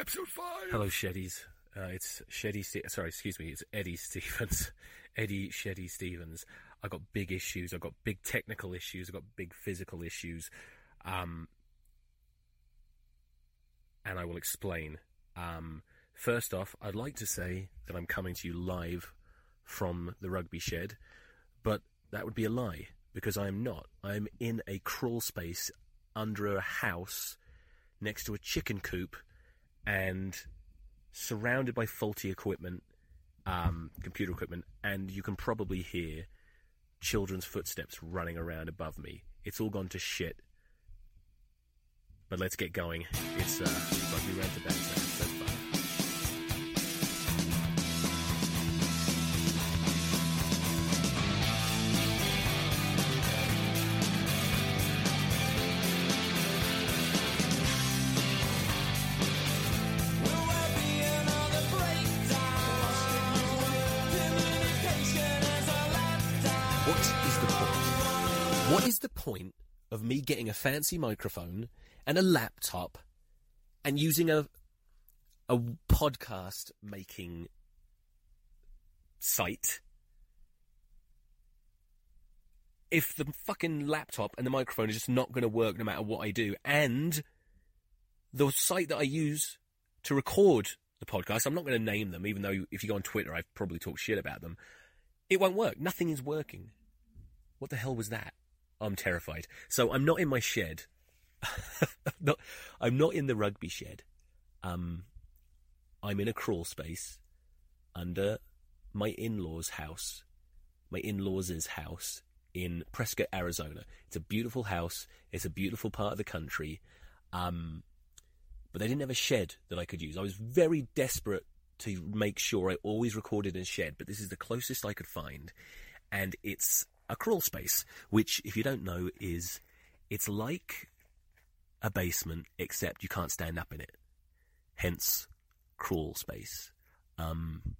Episode five. Hello, Sheddies. Uh, it's Sheddy. Ste- sorry, excuse me. It's Eddie Stevens. Eddie Sheddy Stevens. I got big issues. I got big technical issues. I got big physical issues. Um, and I will explain. Um, first off, I'd like to say that I'm coming to you live from the rugby shed, but that would be a lie because I am not. I'm in a crawl space under a house next to a chicken coop and surrounded by faulty equipment, um, computer equipment, and you can probably hear children's footsteps running around above me. It's all gone to shit. But let's get going. It's uh, Rugby Rant me getting a fancy microphone and a laptop and using a a podcast making site if the fucking laptop and the microphone is just not going to work no matter what I do and the site that I use to record the podcast, I'm not going to name them, even though if you go on Twitter, I've probably talked shit about them. It won't work. Nothing is working. What the hell was that? I'm terrified. So I'm not in my shed. not, I'm not in the rugby shed. Um, I'm in a crawl space under my in-laws' house, my in-laws' house in Prescott, Arizona. It's a beautiful house. It's a beautiful part of the country. Um, but they didn't have a shed that I could use. I was very desperate to make sure I always recorded in a shed, but this is the closest I could find. And it's a crawl space, which, if you don't know, is it's like a basement, except you can't stand up in it. Hence, crawl space. Um,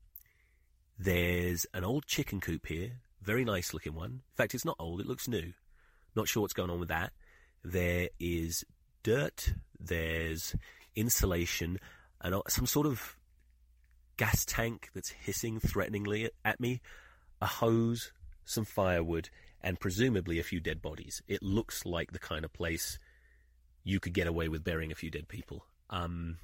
there's an old chicken coop here, very nice looking one. In fact, it's not old, it looks new. Not sure what's going on with that. There is dirt, there's insulation, and some sort of gas tank that's hissing threateningly at me, a hose, some firewood, and presumably a few dead bodies. It looks like the kind of place you could get away with burying a few dead people. Um,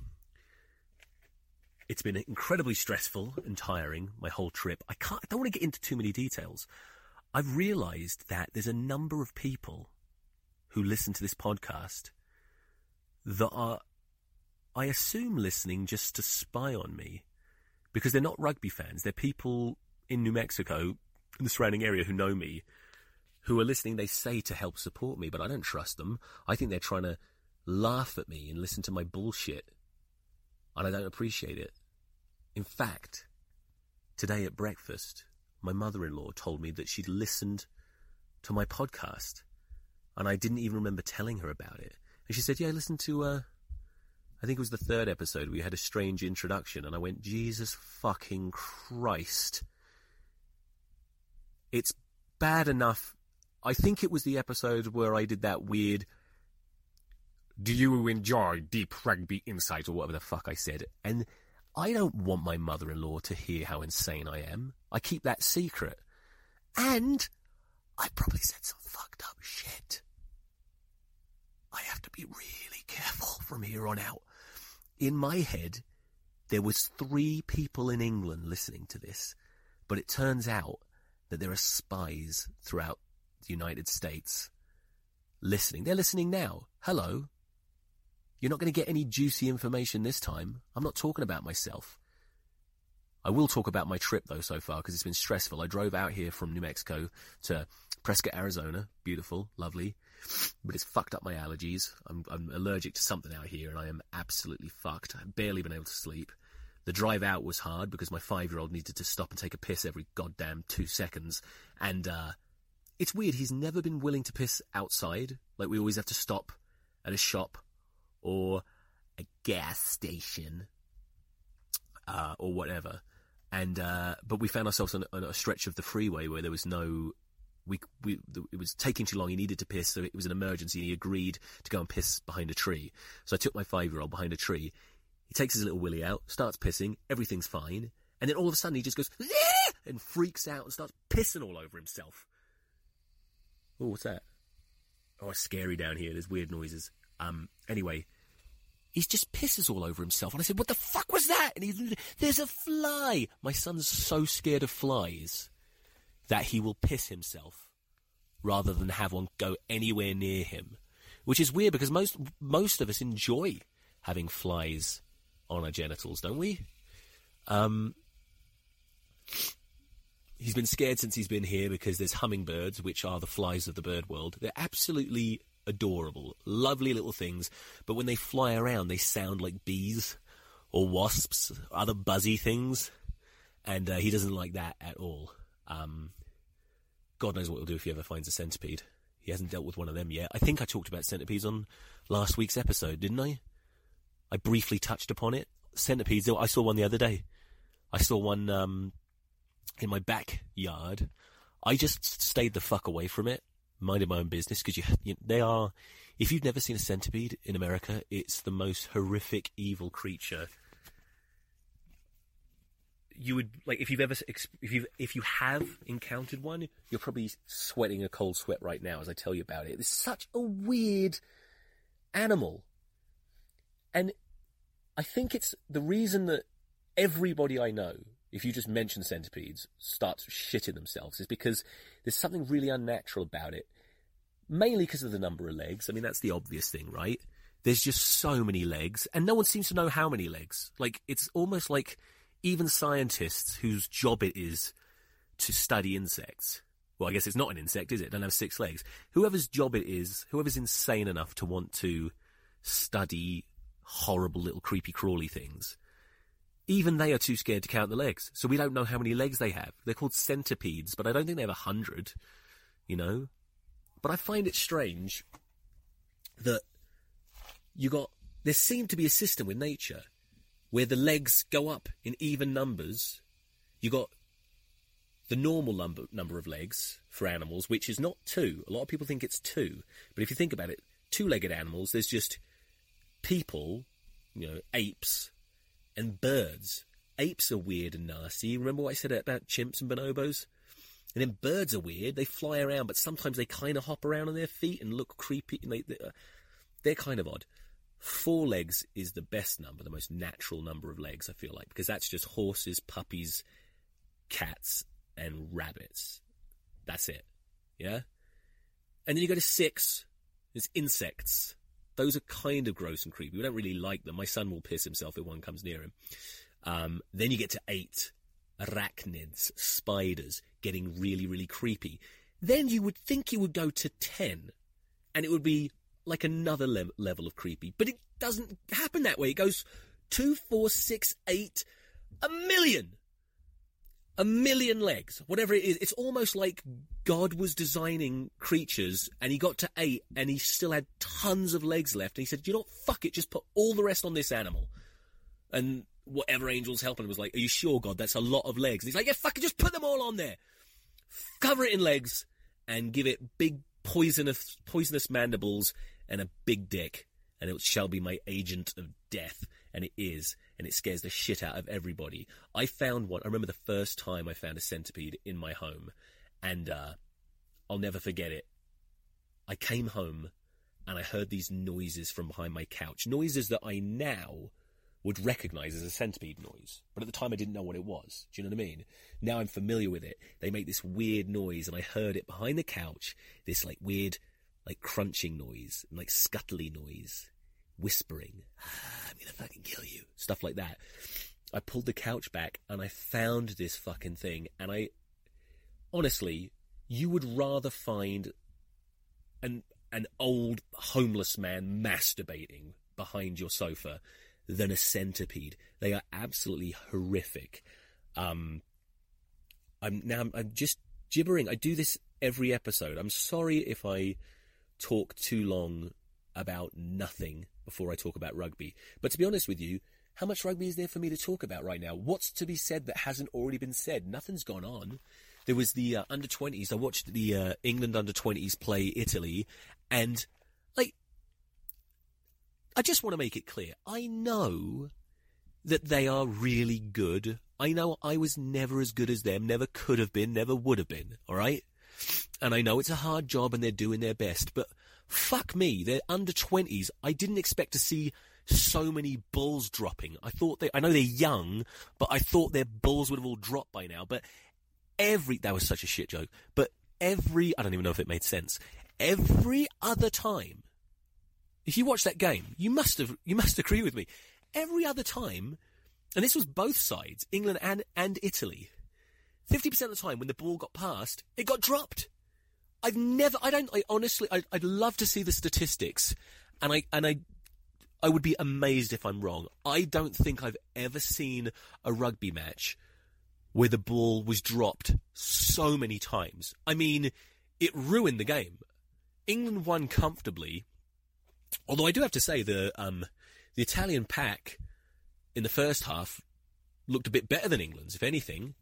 it's been incredibly stressful and tiring, my whole trip. I can't, I don't want to get into too many details. I've realized that there's a number of people who listen to this podcast that are, I assume, listening just to spy on me because they're not rugby fans. They're people in New Mexico, in the surrounding area, who know me, who are listening. They say to help support me, but I don't trust them. I think they're trying to laugh at me and listen to my bullshit, and I don't appreciate it. In fact, today at breakfast, my mother-in-law told me that she'd listened to my podcast, and I didn't even remember telling her about it. And she said, "Yeah, I listened to uh, I think it was the third episode. We had a strange introduction, and I went, Jesus fucking Christ. It's bad enough. I think it was the episode where I did that weird. Do you enjoy deep rugby insight or whatever the fuck I said? And I don't want my mother in law to hear how insane I am. I keep that secret. And I probably said some fucked up shit. I have to be really careful from here on out. In my head, there was three people in England listening to this, but it turns out that there are spies throughout the United States listening. They're listening now. Hello. You're not going to get any juicy information this time. I'm not talking about myself. I will talk about my trip though so far because it's been stressful. I drove out here from New Mexico to Prescott, Arizona. Beautiful, lovely, but it's fucked up my allergies. I'm, I'm allergic to something out here, and I am absolutely fucked. I've barely been able to sleep. The drive out was hard because my five-year-old needed to stop and take a piss every goddamn two seconds, and uh, it's weird. He's never been willing to piss outside. Like we always have to stop at a shop or a gas station uh, or whatever. And uh, but we found ourselves on, on, a stretch of the freeway where there was no. We, we, it was taking too long. He needed to piss, so it was an emergency. And he agreed to go and piss behind a tree. So I took my five-year-old behind a tree. Takes his little willy out, starts pissing. Everything's fine, and then all of a sudden he just goes and freaks out and starts pissing all over himself. Oh, what's that? Oh, it's scary down here. There's weird noises. Um. Anyway, he just pisses all over himself. And I said, what the fuck was that? And he's, there's a fly. My son's so scared of flies that he will piss himself rather than have one go anywhere near him. Which is weird because most, most of us enjoy having flies on our genitals, don't we? Um, he's been scared since he's been here because there's hummingbirds, which are the flies of the bird world. They're absolutely adorable, lovely little things, but when they fly around, they sound like bees or wasps, other buzzy things, and uh, he doesn't like that at all. Um, God knows what he'll do if he ever finds a centipede. He hasn't dealt with one of them yet. I think I talked about centipedes on last week's episode, didn't I? I briefly touched upon it. Centipedes. I saw one the other day. I saw one um, in my backyard. I just stayed the fuck away from it minding my own business because you, you, they are. If you've never seen a centipede in America, it's the most horrific, evil creature. You would like if you've ever if you if you have encountered one, you're probably sweating a cold sweat right now as I tell you about it. It's such a weird animal, and I think it's the reason that everybody I know if you just mention centipedes, starts shitting themselves is because there's something really unnatural about it. Mainly because of the number of legs. I mean, that's the obvious thing, right? There's just so many legs, and no one seems to know how many legs. Like, it's almost like even scientists whose job it is to study insects. Well, I guess it's not an insect, is it? it don't have six legs. Whoever's job it is, whoever's insane enough to want to study horrible little creepy crawly things, even they are too scared to count the legs. So we don't know how many legs they have. They're called centipedes, but I don't think they have a hundred, you know? But I find it strange that you got, there seemed to be a system with nature where the legs go up in even numbers. You got the normal number, number of legs for animals, which is not two. A lot of people think it's two. But if you think about it, two-legged animals, there's just people, you know, apes, and birds. Apes are weird and nasty. Remember what I said about chimps and bonobos? And then birds are weird. They fly around, but sometimes they kind of hop around on their feet and look creepy. And they, they're, uh, they're kind of odd. Four legs is the best number, the most natural number of legs, I feel like, because that's just horses, puppies, cats, and rabbits. That's it. Yeah? And then you go to six, it's insects. Those are kind of gross and creepy. We don't really like them. My son will piss himself if one comes near him. Um, then you get to eight. Arachnids, spiders, getting really, really creepy. Then you would think you would go to ten, and it would be like another le- level of creepy. But it doesn't happen that way. It goes two, four, six, eight, a million a million legs, whatever it is. It's almost like God was designing creatures and he got to eight and he still had tons of legs left. And he said, you know what? Fuck it. Just put all the rest on this animal. And whatever angel's helping him was like, are you sure, God? That's a lot of legs. And he's like, yeah, fuck it. Just put them all on there. Cover it in legs and give it big poisonous, poisonous mandibles and a big dick. And it shall be my agent of death. And it is and it scares the shit out of everybody. I found one. I remember the first time I found a centipede in my home, and uh, I'll never forget it. I came home and I heard these noises from behind my couch, noises that I now would recognize as a centipede noise. But at the time I didn't know what it was. Do you know what I mean? Now I'm familiar with it. They make this weird noise and I heard it behind the couch, this like weird like crunching noise, and like scuttly noise, whispering, ah, I'm gonna fucking kill you, stuff like that. I pulled the couch back and I found this fucking thing, and I honestly, you would rather find an an old homeless man masturbating behind your sofa than a centipede. They are absolutely horrific. Um, I'm now I'm just gibbering. I do this every episode. I'm sorry if I talk too long about nothing before I talk about rugby. But to be honest with you, how much rugby is there for me to talk about right now? What's to be said that hasn't already been said? Nothing's gone on. There was the uh, under 20s. I watched the uh, England under 20s play Italy, and like, I just want to make it clear. I know that they are really good. I know I was never as good as them, never could have been, never would have been, alright? And I know it's a hard job and they're doing their best, but fuck me, they're under 20s. I didn't expect to see so many balls dropping. I thought they, I know they're young, but I thought their balls would have all dropped by now. But every, that was such a shit joke, but every, I don't even know if it made sense. Every other time, if you watch that game, you must have, you must agree with me. Every other time, and this was both sides, England and, and Italy, 50% of the time when the ball got passed, it got dropped. I've never, I don't, I honestly, I, I'd love to see the statistics, and I, and I, I would be amazed if I'm wrong. I don't think I've ever seen a rugby match where the ball was dropped so many times. I mean, it ruined the game. England won comfortably, although I do have to say the, um, the Italian pack in the first half looked a bit better than England's, if anything.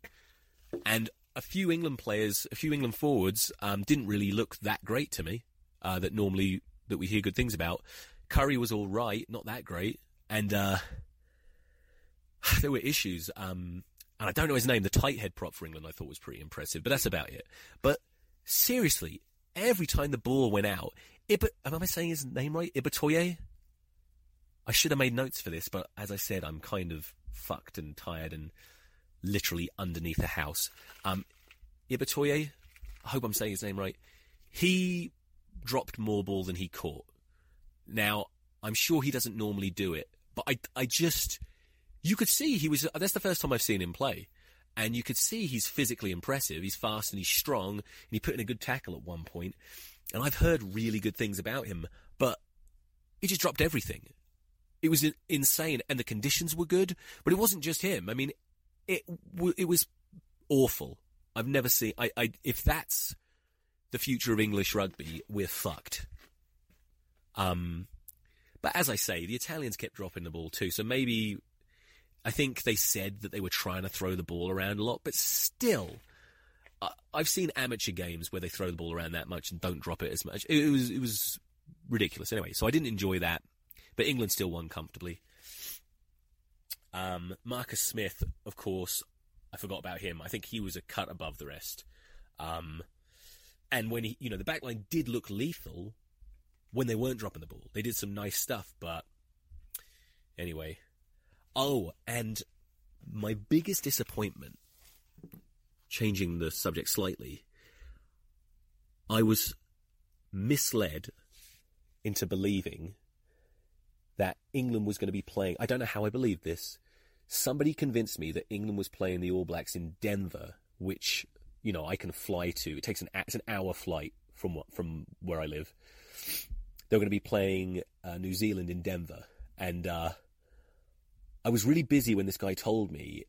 And a few England players, a few England forwards, um, didn't really look that great to me. Uh, that normally that we hear good things about. Curry was all right, not that great, and uh, there were issues. Um, and I don't know his name. The tight head prop for England I thought was pretty impressive, but that's about it. But seriously, every time the ball went out, Iba, am I saying his name right? Ibitoye? I should have made notes for this, but as I said, I'm kind of fucked and tired and literally underneath a house. Um, Ibitoye, I hope I'm saying his name right. He dropped more ball than he caught. Now, I'm sure he doesn't normally do it, but I, I just, you could see he was, that's the first time I've seen him play. And you could see he's physically impressive. He's fast and he's strong and he put in a good tackle at one point. And I've heard really good things about him, but he just dropped everything. It was insane and the conditions were good, but it wasn't just him. I mean, it it was awful. I've never seen. I, I if that's the future of English rugby, we're fucked. Um, but as I say, the Italians kept dropping the ball too. So maybe I think they said that they were trying to throw the ball around a lot, but still. I've seen amateur games where they throw the ball around that much and don't drop it as much. It was it was ridiculous. Anyway, so I didn't enjoy that, but England still won comfortably. Um, Marcus Smith, of course, I forgot about him. I think he was a cut above the rest. Um, and when he, you know, the backline did look lethal when they weren't dropping the ball. They did some nice stuff, but anyway. Oh, and my biggest disappointment, changing the subject slightly, I was misled into believing that England was going to be playing. I don't know how I believed this. Somebody convinced me that England was playing the All Blacks in Denver, which you know I can fly to. It takes an it's an hour flight from what from where I live. They're going to be playing uh, New Zealand in Denver, and uh, I was really busy when this guy told me,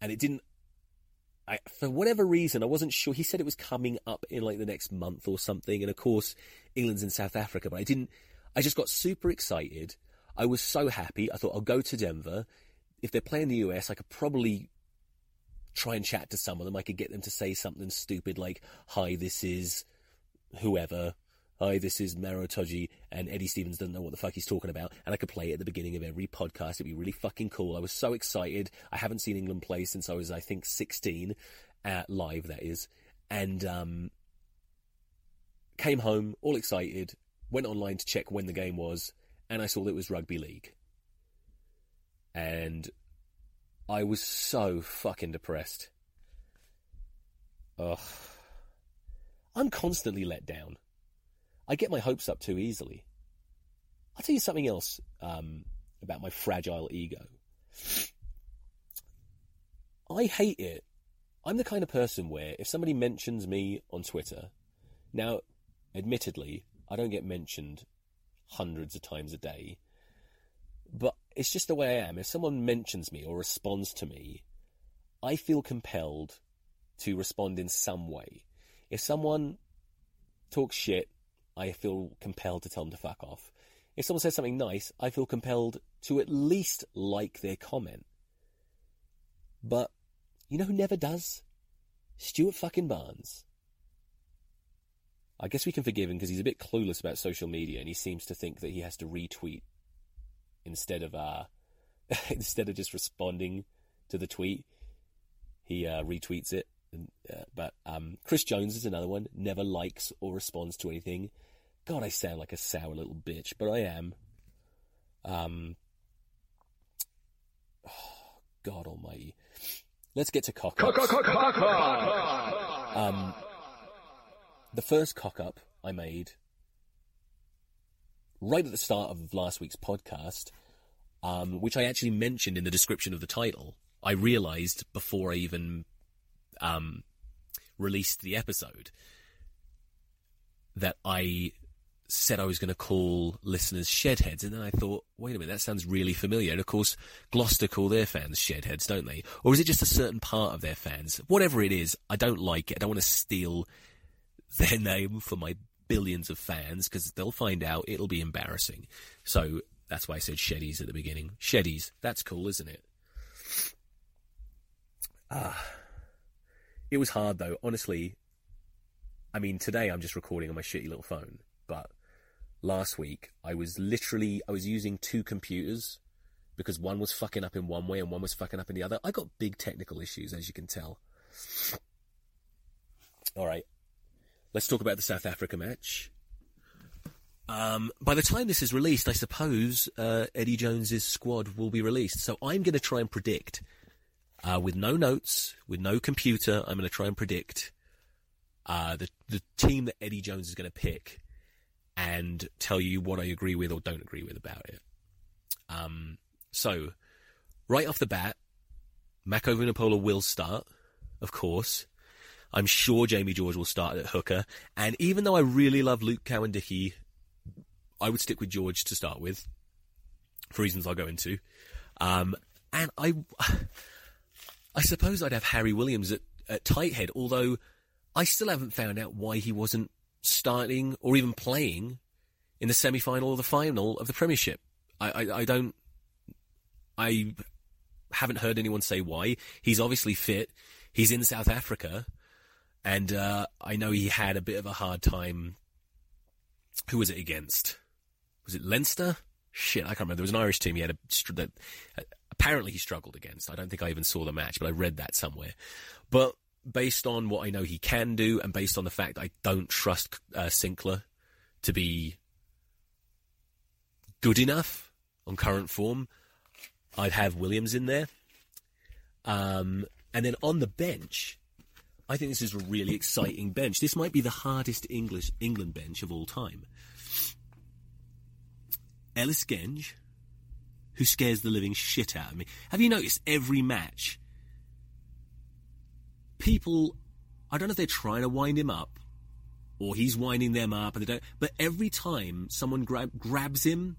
and it didn't. I, for whatever reason, I wasn't sure. He said it was coming up in like the next month or something, and of course, England's in South Africa. But I didn't. I just got super excited I was so happy. I thought I'll go to Denver. If they're playing the US, I could probably try and chat to some of them. I could get them to say something stupid like, "Hi, this is whoever." Hi, this is Maro Itoje, and Eddie Stevens doesn't know what the fuck he's talking about, and I could play it at the beginning of every podcast. It'd be really fucking cool. I was so excited. I haven't seen England play since I was, I think, 16, uh, live, that is. And, um, came home, all excited, went online to check when the game was, and I saw that it was rugby league. And I was so fucking depressed. Ugh. I'm constantly let down. I get my hopes up too easily. I'll tell you something else um, about my fragile ego. I hate it. I'm the kind of person where if somebody mentions me on Twitter, now, admittedly, I don't get mentioned hundreds of times a day, but it's just the way I am. If someone mentions me or responds to me, I feel compelled to respond in some way. If someone talks shit, I feel compelled to tell them to fuck off. If someone says something nice, I feel compelled to at least like their comment. But you know who never does? Stuart fucking Barnes. I guess we can forgive him because he's a bit clueless about social media and he seems to think that he has to retweet instead of uh instead of just responding to the tweet. He uh, retweets it. And, uh, but um, Chris Jones is another one. Never likes or responds to anything. God, I sound like a sour little bitch, but I am. Um, oh, God Almighty. Let's get to cock. Um, the first cock up I made right at the start of last week's podcast, um, which I actually mentioned in the description of the title. I realized before I even um, released the episode that I said I was going to call listeners shedheads, and then I thought, wait a minute, that sounds really familiar. And of course, Gloucester call their fans shedheads, don't they? Or is it just a certain part of their fans? Whatever it is, I don't like it. I don't want to steal their name for my billions of fans because they'll find out it'll be embarrassing. So that's why I said sheddies at the beginning. Sheddies, that's cool, isn't it? Ah, it was hard though. Honestly, I mean, today I'm just recording on my shitty little phone, but last week I was literally I was using two computers because one was fucking up in one way and one was fucking up in the other. I got big technical issues, as you can tell. All right, let's talk about the South Africa match. Um, by the time this is released, I suppose uh, Eddie Jones's squad will be released. So I'm going to try and predict, uh, with no notes, with no computer, I'm going to try and predict uh, the the team that Eddie Jones is going to pick, and tell you what I agree with or don't agree with about it. Um, so, right off the bat, Mako Vunipola will start, of course. I'm sure Jamie George will start at hooker. And even though I really love Luke Cowan-Dickie, I would stick with George to start with, for reasons I'll go into. Um, and I, I suppose I'd have Harry Williams at, at tight head, although I still haven't found out why he wasn't starting or even playing in the semi-final or the final of the Premiership. I, I, I don't, I haven't heard anyone say why. He's obviously fit. He's in South Africa. And uh, I know he had a bit of a hard time. Who was it against? Was it Leinster? Shit, I can't remember. There was an Irish team he had a, that uh, apparently he struggled against. I don't think I even saw the match, but I read that somewhere. But based on what I know he can do, and based on the fact I don't trust uh, Sinckler to be good enough on current form, I'd have Williams in there. Um, and then on the bench, I think this is a really exciting bench. This might be the hardest English England bench of all time. Ellis Genge, who scares the living shit out of me. Have you noticed every match? People, I don't know if they're trying to wind him up, or he's winding them up, and they don't. But every time someone grab, grabs him,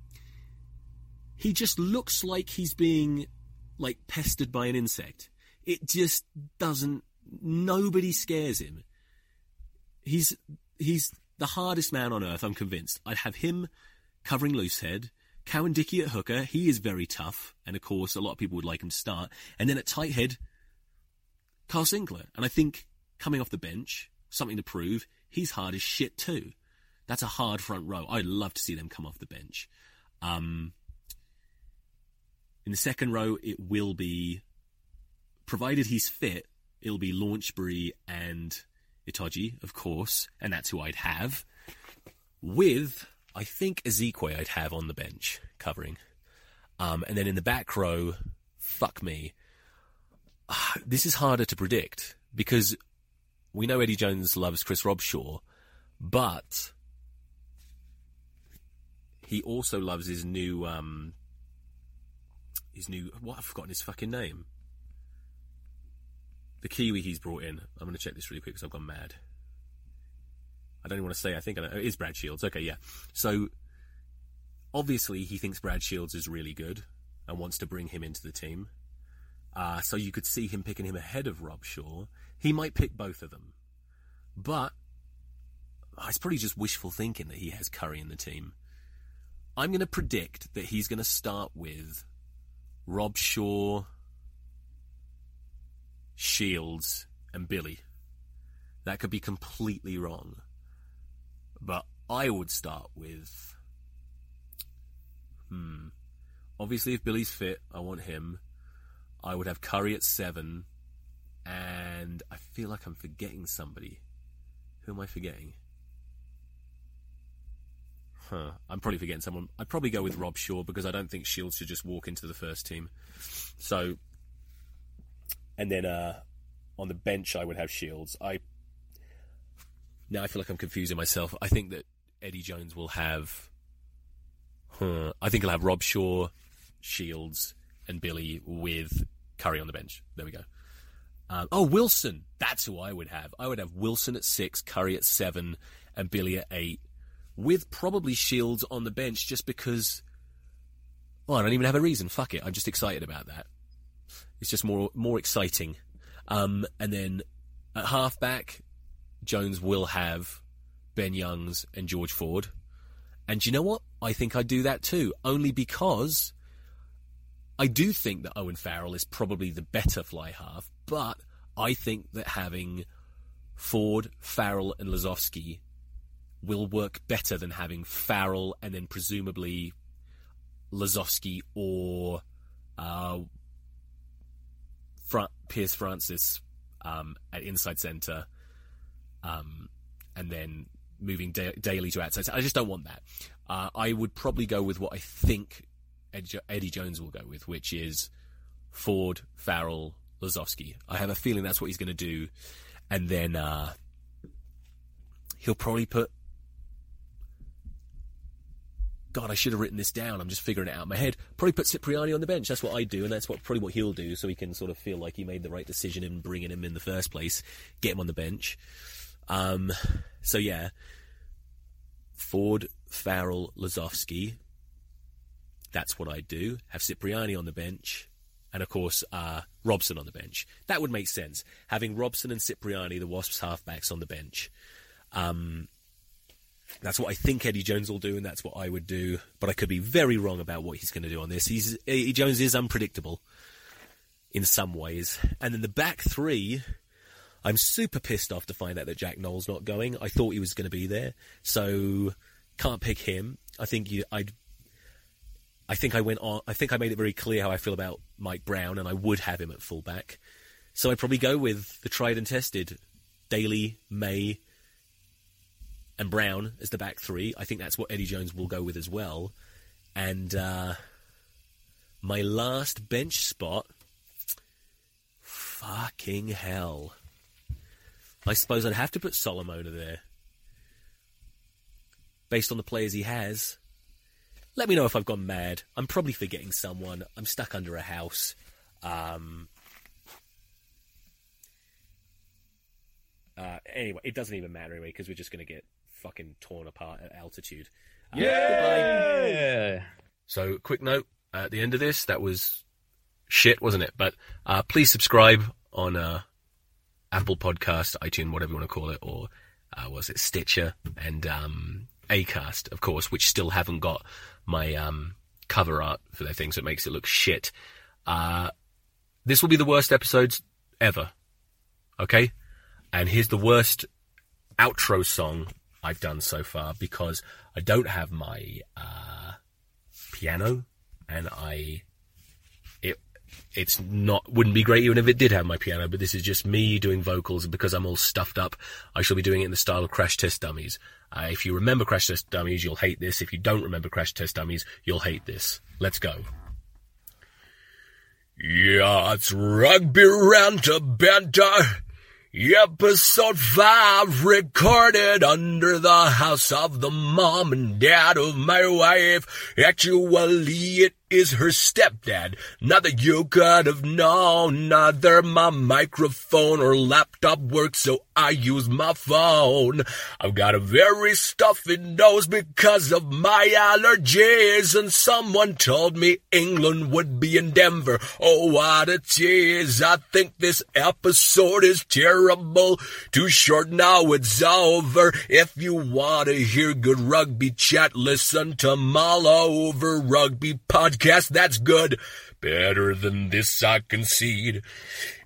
he just looks like he's being like pestered by an insect. It just doesn't. Nobody scares him. He's he's the hardest man on earth. I'm convinced. I'd have him covering Loosehead. Cowan-Dickie at hooker. He is very tough, and of course, a lot of people would like him to start. And then at tight head, Kyle Sinckler. And I think coming off the bench, something to prove. He's hard as shit too. That's a hard front row. I'd love to see them come off the bench. Um, in the second row, it will be, provided he's fit, it'll be Launchbury and Itoje, of course, and that's who I'd have. With, I think, Isiekwe I'd have on the bench covering. Um, and then in the back row, fuck me. Ah, this is harder to predict because we know Eddie Jones loves Chris Robshaw, but he also loves his new um his new what I've forgotten his fucking name. The Kiwi he's brought in. I'm going to check this really quick because I've gone mad. I don't even want to say. I think I. It is Brad Shields. Okay, yeah. So obviously he thinks Brad Shields is really good and wants to bring him into the team. Uh, so you could see him picking him ahead of Robshaw. He might pick both of them, but it's probably just wishful thinking that he has Curry in the team. I'm going to predict that he's going to start with Robshaw, Shields, and Billy. That could be completely wrong. But I would start with. Hmm. Obviously, if Billy's fit, I want him. I would have Curry at seven. And I feel like I'm forgetting somebody. Who am I forgetting? Huh. I'm probably forgetting someone. I'd probably go with Robshaw because I don't think Shields should just walk into the first team. So, and then uh, on the bench, I would have Shields. I now I feel like I'm confusing myself. I think that Eddie Jones will have. Huh, I think he'll have Robshaw, Shields, and Billy with Curry on the bench. There we go. Um, oh, Wilson. That's who I would have. I would have Wilson at six, Curry at seven, and Billy at eight, with probably Shields on the bench just because. Well, I don't even have a reason. Fuck it. I'm just excited about that. It's just more more exciting. Um, and then at halfback, Jones will have Ben Youngs and George Ford. And you know what? I think I'd do that too, only because I do think that Owen Farrell is probably the better fly half, but I think that having Ford, Farrell, and Lozowski will work better than having Farrell and then presumably Lozowski or uh, Piers Francis um, at inside centre, um, and then moving da- Daly to outside. I just don't want that. Uh, I would probably go with what I think Eddie, Eddie Jones will go with, which is Ford, Farrell, Lozowski. I have a feeling that's what he's going to do, and then uh, he'll probably put. God, I should have written this down. I'm just figuring it out in my head. Probably put Cipriani on the bench. That's what I do, and that's what probably what he'll do, so he can sort of feel like he made the right decision in bringing him in the first place. Get him on the bench. Um, so yeah, Ford, Farrell, Lozowski. That's what I do. Have Cipriani on the bench, and of course uh, Robson on the bench. That would make sense. Having Robson and Cipriani, the Wasps halfbacks, on the bench. Um, that's what I think Eddie Jones will do, and that's what I would do. But I could be very wrong about what he's going to do on this. He's Eddie Jones is unpredictable in some ways, and then the back three. I'm super pissed off to find out that Jack Nowell's not going. I thought he was going to be there, so can't pick him. I think you, I'd. I think I went on. I think I made it very clear how I feel about Mike Brown, and I would have him at fullback. So I'd probably go with the tried and tested Daly, May, and Brown as the back three. I think that's what Eddie Jones will go with as well. And uh, my last bench spot, fucking hell. I suppose I'd have to put Solomona there. Based on the players he has. Let me know if I've gone mad. I'm probably forgetting someone. I'm stuck under a house. Um, uh, anyway, it doesn't even matter anyway because we're just going to get fucking torn apart at altitude. Uh, Yeah. So, quick note at the end of this, that was shit, wasn't it? But uh, please subscribe on uh, Apple Podcast, iTunes, whatever you want to call it, or uh, was it Stitcher and um, Acast, of course, which still haven't got my um, cover art for their thing, so it makes it look shit. Uh, this will be the worst episodes ever. Okay? And here's the worst outro song I've done so far because I don't have my uh, piano and I it it's not wouldn't be great even if it did have my piano but this is just me doing vocals and because I'm all stuffed up I shall be doing it in the style of Crash Test Dummies. Uh, if you remember Crash Test Dummies you'll hate this. If you don't remember Crash Test Dummies you'll hate this. Let's go. Yeah it's rugby round to banter Episode 5 recorded under the house of the mom and dad of my wife. Actually, it is her stepdad. Not that you could have known. Neither my microphone or laptop works, so I use my phone. I've got a very stuffy nose because of my allergies, and someone told me England would be in Denver. Oh, what a tease. I think this episode is terrible. Too short now, it's over. If you want to hear good rugby chat, listen to Mala over Rugby Podcast podcast that's good. Better than this, I concede.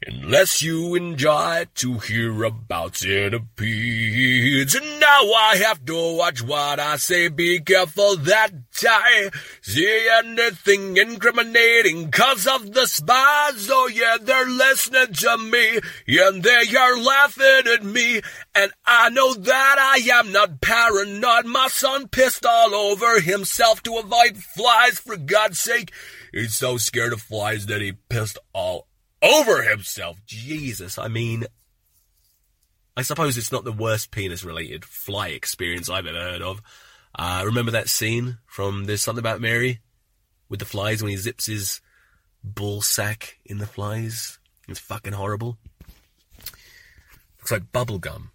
Unless you enjoy to hear about centipedes. And now I have to watch what I say. Be careful that I see anything incriminating cause of the spies. Oh yeah, they're listening to me and they are laughing at me. And I know that I am not paranoid. My son pissed all over himself to avoid flies for God's sake. He's so scared of flies that he pissed all over himself. Jesus, I mean, I suppose it's not the worst penis related fly experience I've ever heard of. Uh, remember that scene from There's Something About Mary with the flies when he zips his ball sack in the flies? It's fucking horrible. Looks like bubble gum.